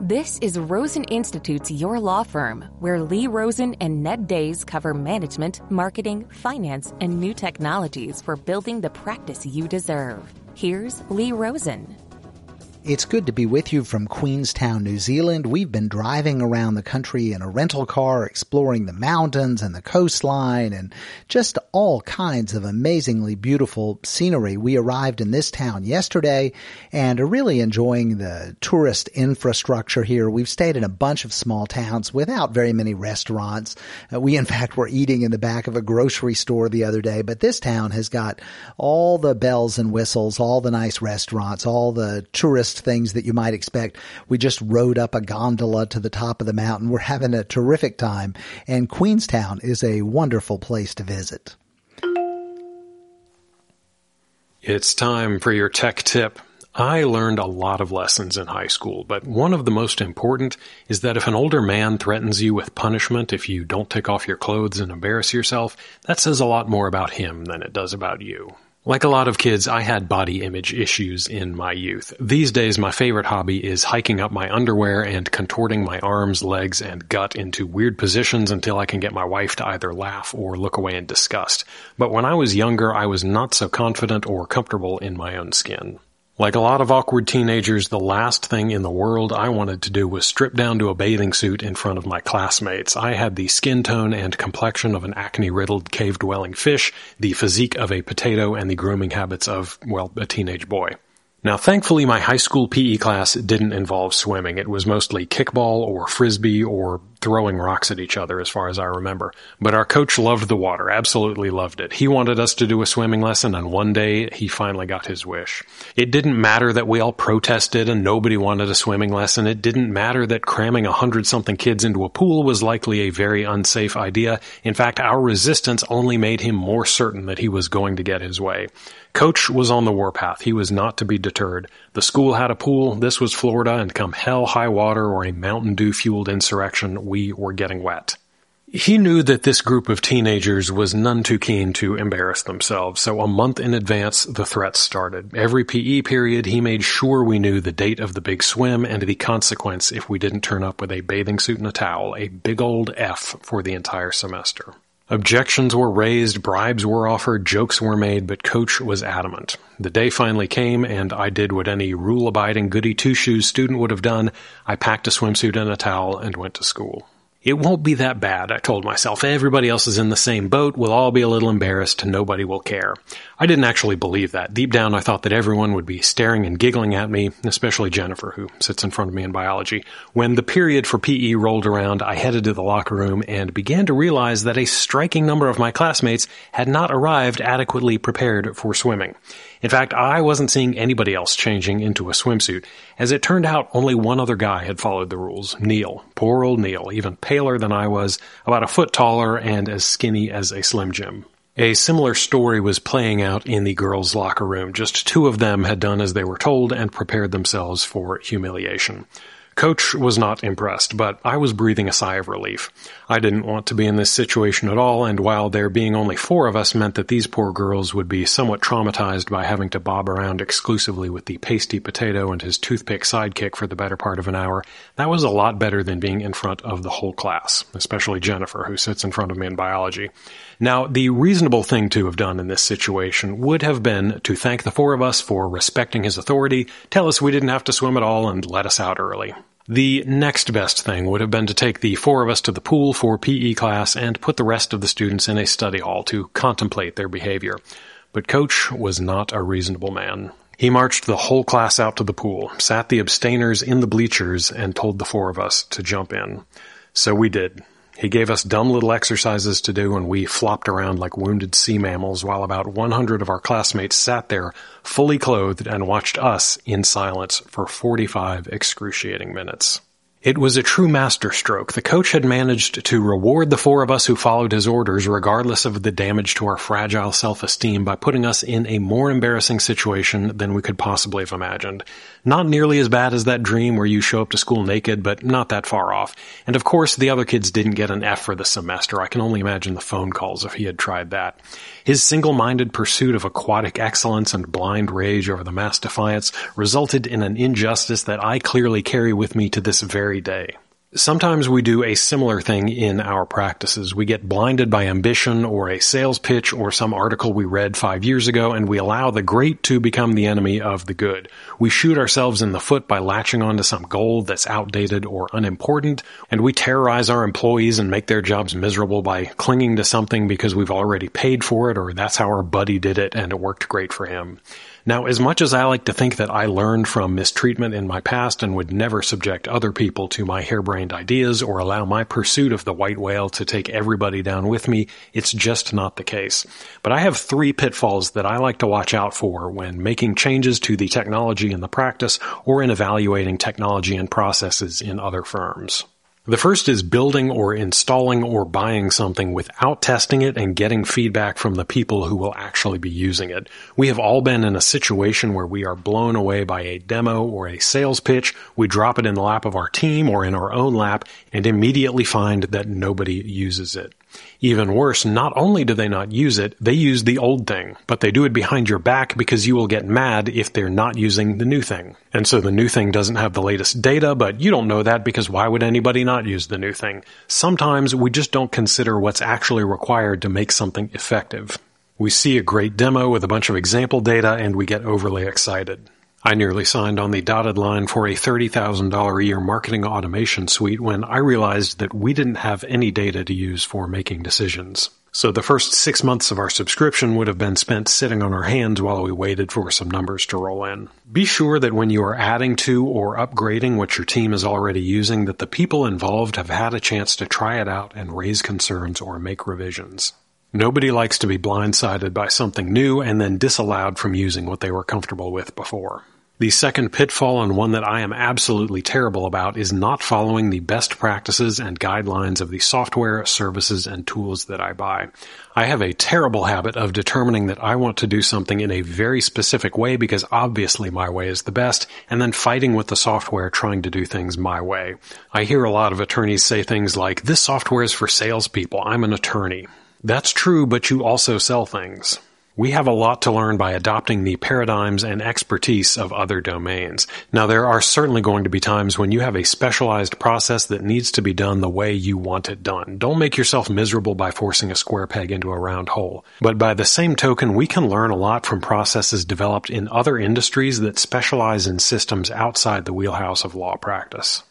This is Rosen Institute's Your Law Firm, where Lee Rosen and Ned Days cover management, marketing, finance, and new technologies for building the practice you deserve. Here's Lee Rosen. It's good to be with you from Queenstown, New Zealand. We've been driving around the country in a rental car, exploring the mountains and the coastline and just all kinds of amazingly beautiful scenery. We arrived in this town yesterday and are really enjoying the tourist infrastructure here. We've stayed in a bunch of small towns without very many restaurants. Uh, we in fact were eating in the back of a grocery store the other day, but this town has got all the bells and whistles, all the nice restaurants, all the tourist things that you might expect. We just rode up a gondola to the top of the mountain. We're having a terrific time and Queenstown is a wonderful place to visit. It's time for your tech tip. I learned a lot of lessons in high school, but one of the most important is that if an older man threatens you with punishment if you don't take off your clothes and embarrass yourself, that says a lot more about him than it does about you. Like a lot of kids, I had body image issues in my youth. These days, my favorite hobby is hiking up my underwear and contorting my arms, legs, and gut into weird positions until I can get my wife to either laugh or look away in disgust. But when I was younger, I was not so confident or comfortable in my own skin. Like a lot of awkward teenagers, the last thing in the world I wanted to do was strip down to a bathing suit in front of my classmates. I had the skin tone and complexion of an acne-riddled cave-dwelling fish, the physique of a potato, and the grooming habits of, well, a teenage boy. Now, thankfully, my high school PE class didn't involve swimming. It was mostly kickball or frisbee or throwing rocks at each other, as far as I remember. But our coach loved the water, absolutely loved it. He wanted us to do a swimming lesson, and one day he finally got his wish. It didn't matter that we all protested and nobody wanted a swimming lesson. It didn't matter that cramming a hundred something kids into a pool was likely a very unsafe idea. In fact, our resistance only made him more certain that he was going to get his way. Coach was on the warpath. He was not to be deterred. The school had a pool. This was Florida, and come hell, high water, or a Mountain Dew fueled insurrection, we were getting wet. He knew that this group of teenagers was none too keen to embarrass themselves, so a month in advance the threats started. Every PE period he made sure we knew the date of the big swim and the consequence if we didn't turn up with a bathing suit and a towel, a big old F for the entire semester. Objections were raised, bribes were offered, jokes were made, but Coach was adamant. The day finally came, and I did what any rule abiding goody two shoes student would have done. I packed a swimsuit and a towel and went to school. It won't be that bad, I told myself. Everybody else is in the same boat. We'll all be a little embarrassed. Nobody will care. I didn't actually believe that. Deep down, I thought that everyone would be staring and giggling at me, especially Jennifer, who sits in front of me in biology. When the period for PE rolled around, I headed to the locker room and began to realize that a striking number of my classmates had not arrived adequately prepared for swimming. In fact, I wasn't seeing anybody else changing into a swimsuit. As it turned out, only one other guy had followed the rules. Neil. Poor old Neil. Even paler than I was, about a foot taller, and as skinny as a Slim Jim. A similar story was playing out in the girls' locker room. Just two of them had done as they were told and prepared themselves for humiliation. Coach was not impressed, but I was breathing a sigh of relief. I didn't want to be in this situation at all, and while there being only four of us meant that these poor girls would be somewhat traumatized by having to bob around exclusively with the pasty potato and his toothpick sidekick for the better part of an hour, that was a lot better than being in front of the whole class, especially Jennifer, who sits in front of me in biology. Now, the reasonable thing to have done in this situation would have been to thank the four of us for respecting his authority, tell us we didn't have to swim at all, and let us out early. The next best thing would have been to take the four of us to the pool for PE class and put the rest of the students in a study hall to contemplate their behavior. But Coach was not a reasonable man. He marched the whole class out to the pool, sat the abstainers in the bleachers, and told the four of us to jump in. So we did. He gave us dumb little exercises to do and we flopped around like wounded sea mammals while about 100 of our classmates sat there fully clothed and watched us in silence for 45 excruciating minutes. It was a true masterstroke. The coach had managed to reward the four of us who followed his orders regardless of the damage to our fragile self-esteem by putting us in a more embarrassing situation than we could possibly have imagined. Not nearly as bad as that dream where you show up to school naked, but not that far off. And of course, the other kids didn't get an F for the semester. I can only imagine the phone calls if he had tried that. His single-minded pursuit of aquatic excellence and blind rage over the mass defiance resulted in an injustice that I clearly carry with me to this very day. Sometimes we do a similar thing in our practices. We get blinded by ambition or a sales pitch or some article we read five years ago and we allow the great to become the enemy of the good. We shoot ourselves in the foot by latching onto some goal that's outdated or unimportant and we terrorize our employees and make their jobs miserable by clinging to something because we've already paid for it or that's how our buddy did it and it worked great for him. Now, as much as I like to think that I learned from mistreatment in my past and would never subject other people to my harebrained ideas or allow my pursuit of the white whale to take everybody down with me, it's just not the case. But I have three pitfalls that I like to watch out for when making changes to the technology in the practice or in evaluating technology and processes in other firms. The first is building or installing or buying something without testing it and getting feedback from the people who will actually be using it. We have all been in a situation where we are blown away by a demo or a sales pitch, we drop it in the lap of our team or in our own lap, and immediately find that nobody uses it. Even worse, not only do they not use it, they use the old thing, but they do it behind your back because you will get mad if they're not using the new thing. And so the new thing doesn't have the latest data, but you don't know that because why would anybody not use the new thing? Sometimes we just don't consider what's actually required to make something effective. We see a great demo with a bunch of example data and we get overly excited. I nearly signed on the dotted line for a $30,000 a year marketing automation suite when I realized that we didn't have any data to use for making decisions. So the first six months of our subscription would have been spent sitting on our hands while we waited for some numbers to roll in. Be sure that when you are adding to or upgrading what your team is already using, that the people involved have had a chance to try it out and raise concerns or make revisions. Nobody likes to be blindsided by something new and then disallowed from using what they were comfortable with before. The second pitfall and one that I am absolutely terrible about is not following the best practices and guidelines of the software, services, and tools that I buy. I have a terrible habit of determining that I want to do something in a very specific way because obviously my way is the best, and then fighting with the software trying to do things my way. I hear a lot of attorneys say things like, this software is for salespeople. I'm an attorney. That's true, but you also sell things. We have a lot to learn by adopting the paradigms and expertise of other domains. Now, there are certainly going to be times when you have a specialized process that needs to be done the way you want it done. Don't make yourself miserable by forcing a square peg into a round hole. But by the same token, we can learn a lot from processes developed in other industries that specialize in systems outside the wheelhouse of law practice.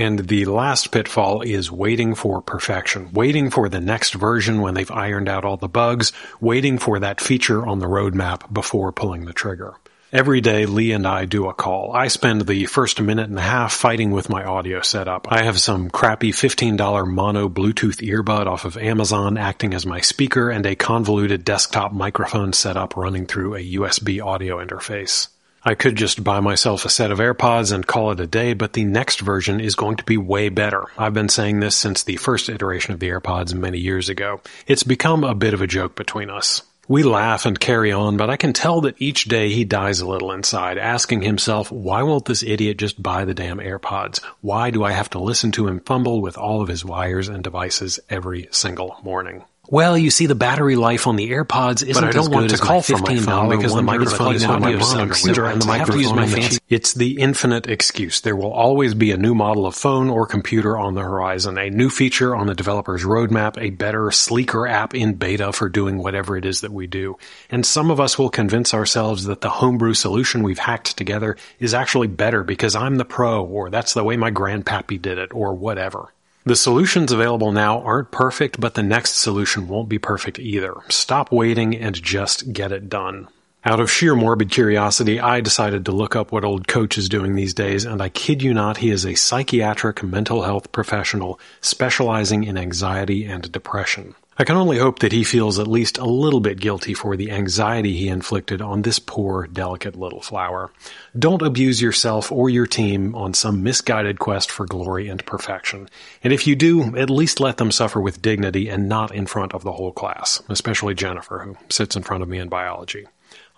And the last pitfall is waiting for perfection, waiting for the next version when they've ironed out all the bugs, waiting for that feature on the roadmap before pulling the trigger. Every day, Lee and I do a call. I spend the first minute and a half fighting with my audio setup. I have some crappy $15 mono Bluetooth earbud off of Amazon acting as my speaker and a convoluted desktop microphone setup running through a USB audio interface. I could just buy myself a set of AirPods and call it a day, but the next version is going to be way better. I've been saying this since the first iteration of the AirPods many years ago. It's become a bit of a joke between us. We laugh and carry on, but I can tell that each day he dies a little inside, asking himself, why won't this idiot just buy the damn AirPods? Why do I have to listen to him fumble with all of his wires and devices every single morning? Well, you see, the battery life on the AirPods isn't but I don't as want good to as call my $15 because the microphone is on my computer and the microphone my fancy. It's the infinite excuse. There will always be a new model of phone or computer on the horizon, a new feature on the developer's roadmap, a better, sleeker app in beta for doing whatever it is that we do. And some of us will convince ourselves that the homebrew solution we've hacked together is actually better because I'm the pro, or that's the way my grandpappy did it, or whatever. The solutions available now aren't perfect, but the next solution won't be perfect either. Stop waiting and just get it done. Out of sheer morbid curiosity, I decided to look up what old coach is doing these days, and I kid you not, he is a psychiatric mental health professional specializing in anxiety and depression. I can only hope that he feels at least a little bit guilty for the anxiety he inflicted on this poor, delicate little flower. Don't abuse yourself or your team on some misguided quest for glory and perfection. And if you do, at least let them suffer with dignity and not in front of the whole class, especially Jennifer, who sits in front of me in biology.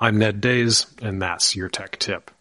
I'm Ned Days, and that's your tech tip.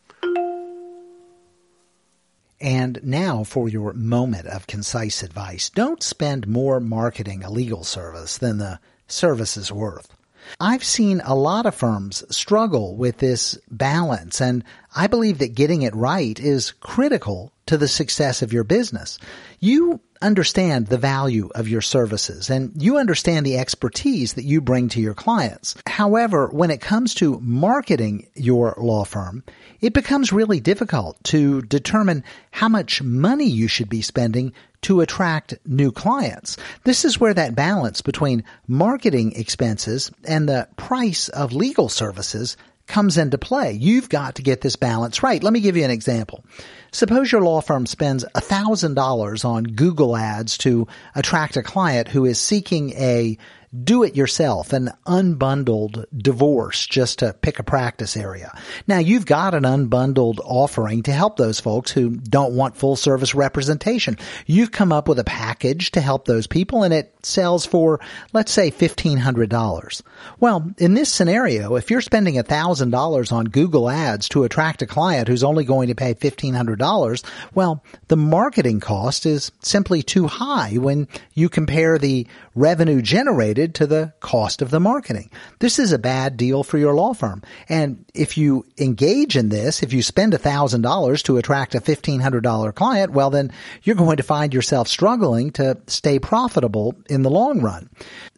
And now for your moment of concise advice. Don't spend more marketing a legal service than the service is worth. I've seen a lot of firms struggle with this balance and I believe that getting it right is critical to the success of your business. You understand the value of your services and you understand the expertise that you bring to your clients. However, when it comes to marketing your law firm, it becomes really difficult to determine how much money you should be spending to attract new clients. This is where that balance between marketing expenses and the price of legal services comes into play. You've got to get this balance right. Let me give you an example. Suppose your law firm spends $1,000 on Google ads to attract a client who is seeking a do it yourself, an unbundled divorce just to pick a practice area. Now you've got an unbundled offering to help those folks who don't want full service representation. You've come up with a package to help those people and it sells for, let's say $1,500. Well, in this scenario, if you're spending $1,000 on Google ads to attract a client who's only going to pay $1,500, well, the marketing cost is simply too high when you compare the revenue generated to the cost of the marketing. This is a bad deal for your law firm. And if you engage in this, if you spend $1,000 to attract a $1,500 client, well, then you're going to find yourself struggling to stay profitable in the long run.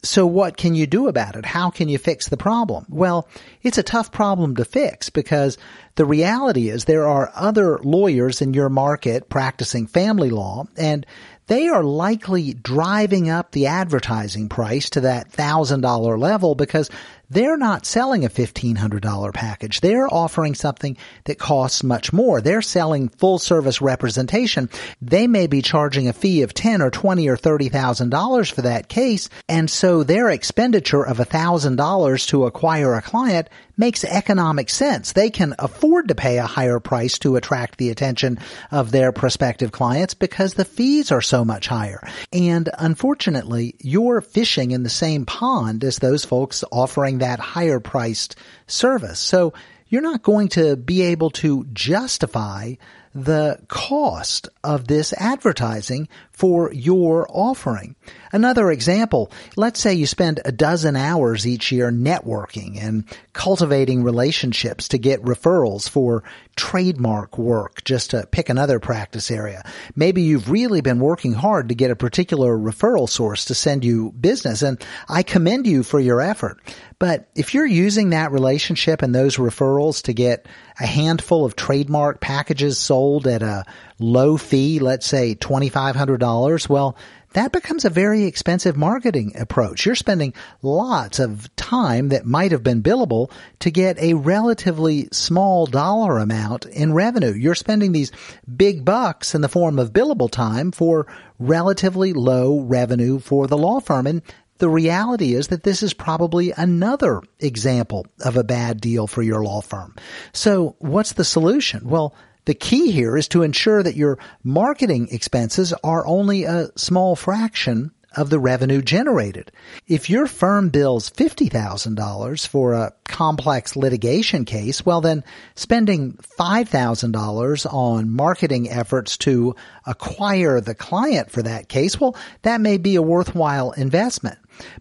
So what can you do about it? How can you fix the problem? Well, it's a tough problem to fix because the reality is there are other lawyers in your market practicing family law and they are likely driving up the advertising price to that thousand dollar level because they're not selling a $1,500 package. They're offering something that costs much more. They're selling full service representation. They may be charging a fee of 10 or 20 or $30,000 for that case. And so their expenditure of $1,000 to acquire a client makes economic sense. They can afford to pay a higher price to attract the attention of their prospective clients because the fees are so much higher. And unfortunately, you're fishing in the same pond as those folks offering that higher priced service. So you're not going to be able to justify the cost of this advertising for your offering. Another example, let's say you spend a dozen hours each year networking and cultivating relationships to get referrals for trademark work, just to pick another practice area. Maybe you've really been working hard to get a particular referral source to send you business, and I commend you for your effort. But if you're using that relationship and those referrals to get a handful of trademark packages sold at a low fee, let's say $2,500, well, that becomes a very expensive marketing approach. You're spending lots of time that might have been billable to get a relatively small dollar amount in revenue. You're spending these big bucks in the form of billable time for relatively low revenue for the law firm. And the reality is that this is probably another example of a bad deal for your law firm. So what's the solution? Well, the key here is to ensure that your marketing expenses are only a small fraction of the revenue generated. If your firm bills $50,000 for a complex litigation case, well then spending $5,000 on marketing efforts to acquire the client for that case, well, that may be a worthwhile investment.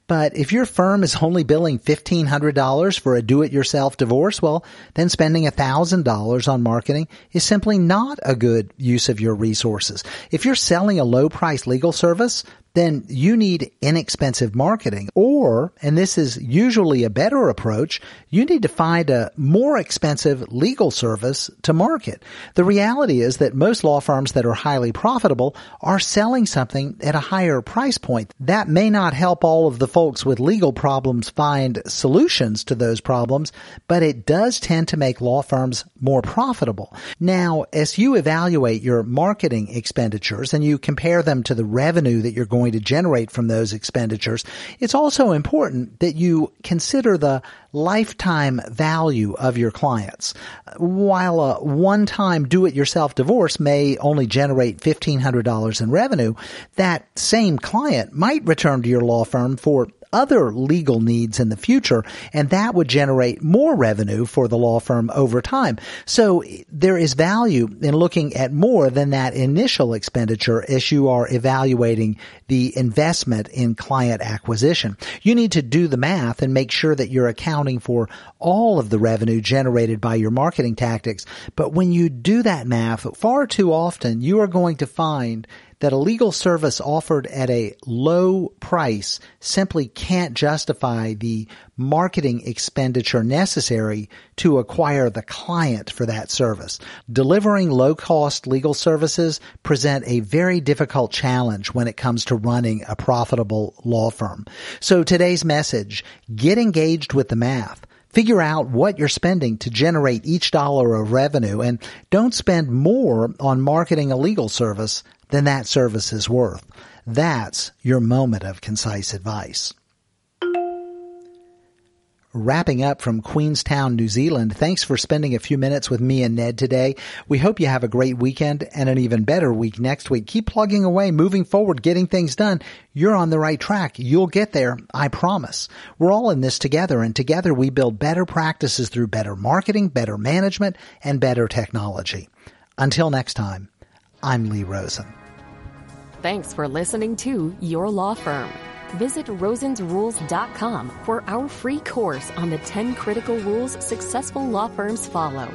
But if your firm is only billing $1,500 for a do-it-yourself divorce, well, then spending $1,000 on marketing is simply not a good use of your resources. If you're selling a low-price legal service, then you need inexpensive marketing. Or, and this is usually a better approach, you need to find a more expensive legal service to market. The reality is that most law firms that are highly profitable are selling something at a higher price point. That may not help all of the folks with legal problems find solutions to those problems, but it does tend to make law firms more profitable. Now, as you evaluate your marketing expenditures and you compare them to the revenue that you're going going to generate from those expenditures. It's also important that you consider the lifetime value of your clients. While a one-time do-it-yourself divorce may only generate $1,500 in revenue, that same client might return to your law firm for other legal needs in the future, and that would generate more revenue for the law firm over time. So there is value in looking at more than that initial expenditure as you are evaluating the investment in client acquisition. You need to do the math and make sure that you're accounting for all of the revenue generated by your marketing tactics. But when you do that math, far too often you are going to find that a legal service offered at a low price simply can't justify the marketing expenditure necessary to acquire the client for that service. Delivering low cost legal services present a very difficult challenge when it comes to running a profitable law firm. So today's message, get engaged with the math. Figure out what you're spending to generate each dollar of revenue and don't spend more on marketing a legal service than that service is worth. That's your moment of concise advice. Wrapping up from Queenstown, New Zealand, thanks for spending a few minutes with me and Ned today. We hope you have a great weekend and an even better week next week. Keep plugging away, moving forward, getting things done. You're on the right track. You'll get there. I promise. We're all in this together and together we build better practices through better marketing, better management, and better technology. Until next time, I'm Lee Rosen. Thanks for listening to Your Law Firm. Visit rosensrules.com for our free course on the 10 critical rules successful law firms follow.